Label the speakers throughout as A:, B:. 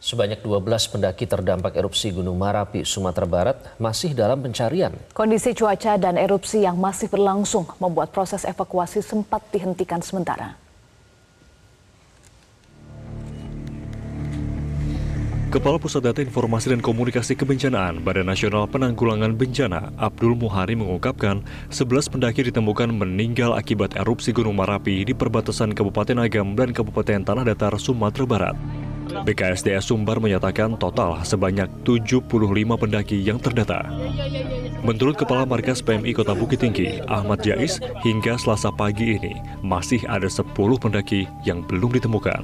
A: Sebanyak 12 pendaki terdampak erupsi Gunung Marapi, Sumatera Barat masih dalam pencarian.
B: Kondisi cuaca dan erupsi yang masih berlangsung membuat proses evakuasi sempat dihentikan sementara.
C: Kepala Pusat Data Informasi dan Komunikasi Kebencanaan Badan Nasional Penanggulangan Bencana Abdul Muhari mengungkapkan 11 pendaki ditemukan meninggal akibat erupsi Gunung Marapi di perbatasan Kabupaten Agam dan Kabupaten Tanah Datar, Sumatera Barat. BKSDA Sumbar menyatakan total sebanyak 75 pendaki yang terdata. Menurut Kepala Markas PMI Kota Bukit Tinggi, Ahmad Jais, hingga selasa pagi ini masih ada 10 pendaki yang belum ditemukan.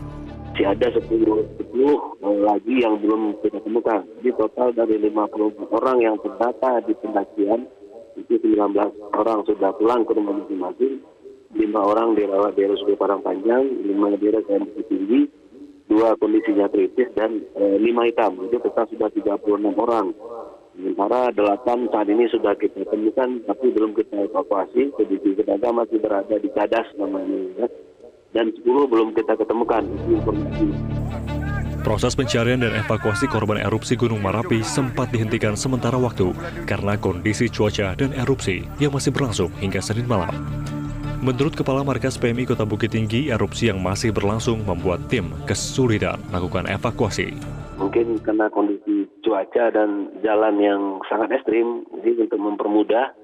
D: Masih ada 10, 10 lagi yang belum kita temukan. Jadi total dari 50 orang yang terdata di pendakian, itu 19 orang sudah pulang ke rumah masing-masing, 5 orang dirawat di RSUD Padang Panjang, 5 di RSUD Tinggi, dua kondisinya kritis dan e, lima hitam itu total sudah 36 orang sementara delapan saat ini sudah kita temukan tapi belum kita evakuasi kondisi kedaga masih berada di cadas namanya ya. dan 10 belum kita ketemukan itu informasi
C: Proses pencarian dan evakuasi korban erupsi Gunung Marapi sempat dihentikan sementara waktu karena kondisi cuaca dan erupsi yang masih berlangsung hingga Senin malam. Menurut Kepala Markas PMI Kota Bukit Tinggi, erupsi yang masih berlangsung membuat tim kesulitan melakukan evakuasi.
D: Mungkin karena kondisi cuaca dan jalan yang sangat ekstrim, jadi untuk mempermudah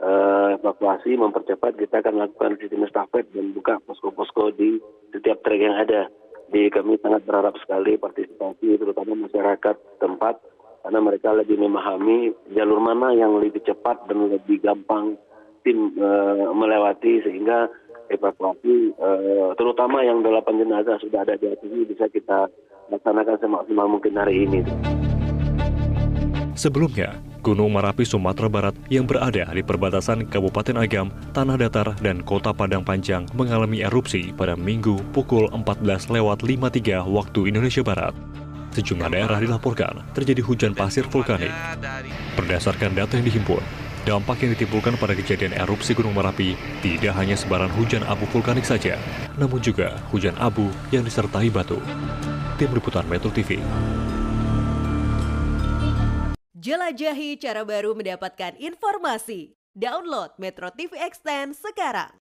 D: uh, evakuasi, mempercepat, kita akan lakukan sistem estafet dan buka posko-posko di setiap trek yang ada. Di kami sangat berharap sekali partisipasi, terutama masyarakat tempat, karena mereka lebih memahami jalur mana yang lebih cepat dan lebih gampang tim uh, melewati sehingga evakuasi uh, terutama yang delapan jenazah sudah ada di atas ini bisa kita laksanakan semaksimal mungkin hari ini.
C: Sebelumnya, Gunung Marapi Sumatera Barat yang berada di perbatasan Kabupaten Agam, Tanah Datar, dan Kota Padang Panjang mengalami erupsi pada Minggu pukul 14 lewat 53 waktu Indonesia Barat. Sejumlah daerah dilaporkan terjadi hujan pasir vulkanik. Berdasarkan data yang dihimpun, Dampak yang ditimbulkan pada kejadian erupsi Gunung Merapi tidak hanya sebaran hujan abu vulkanik saja, namun juga hujan abu yang disertai batu. Tim Liputan Metro TV.
E: Jelajahi cara baru mendapatkan informasi. Download Metro TV Extend sekarang.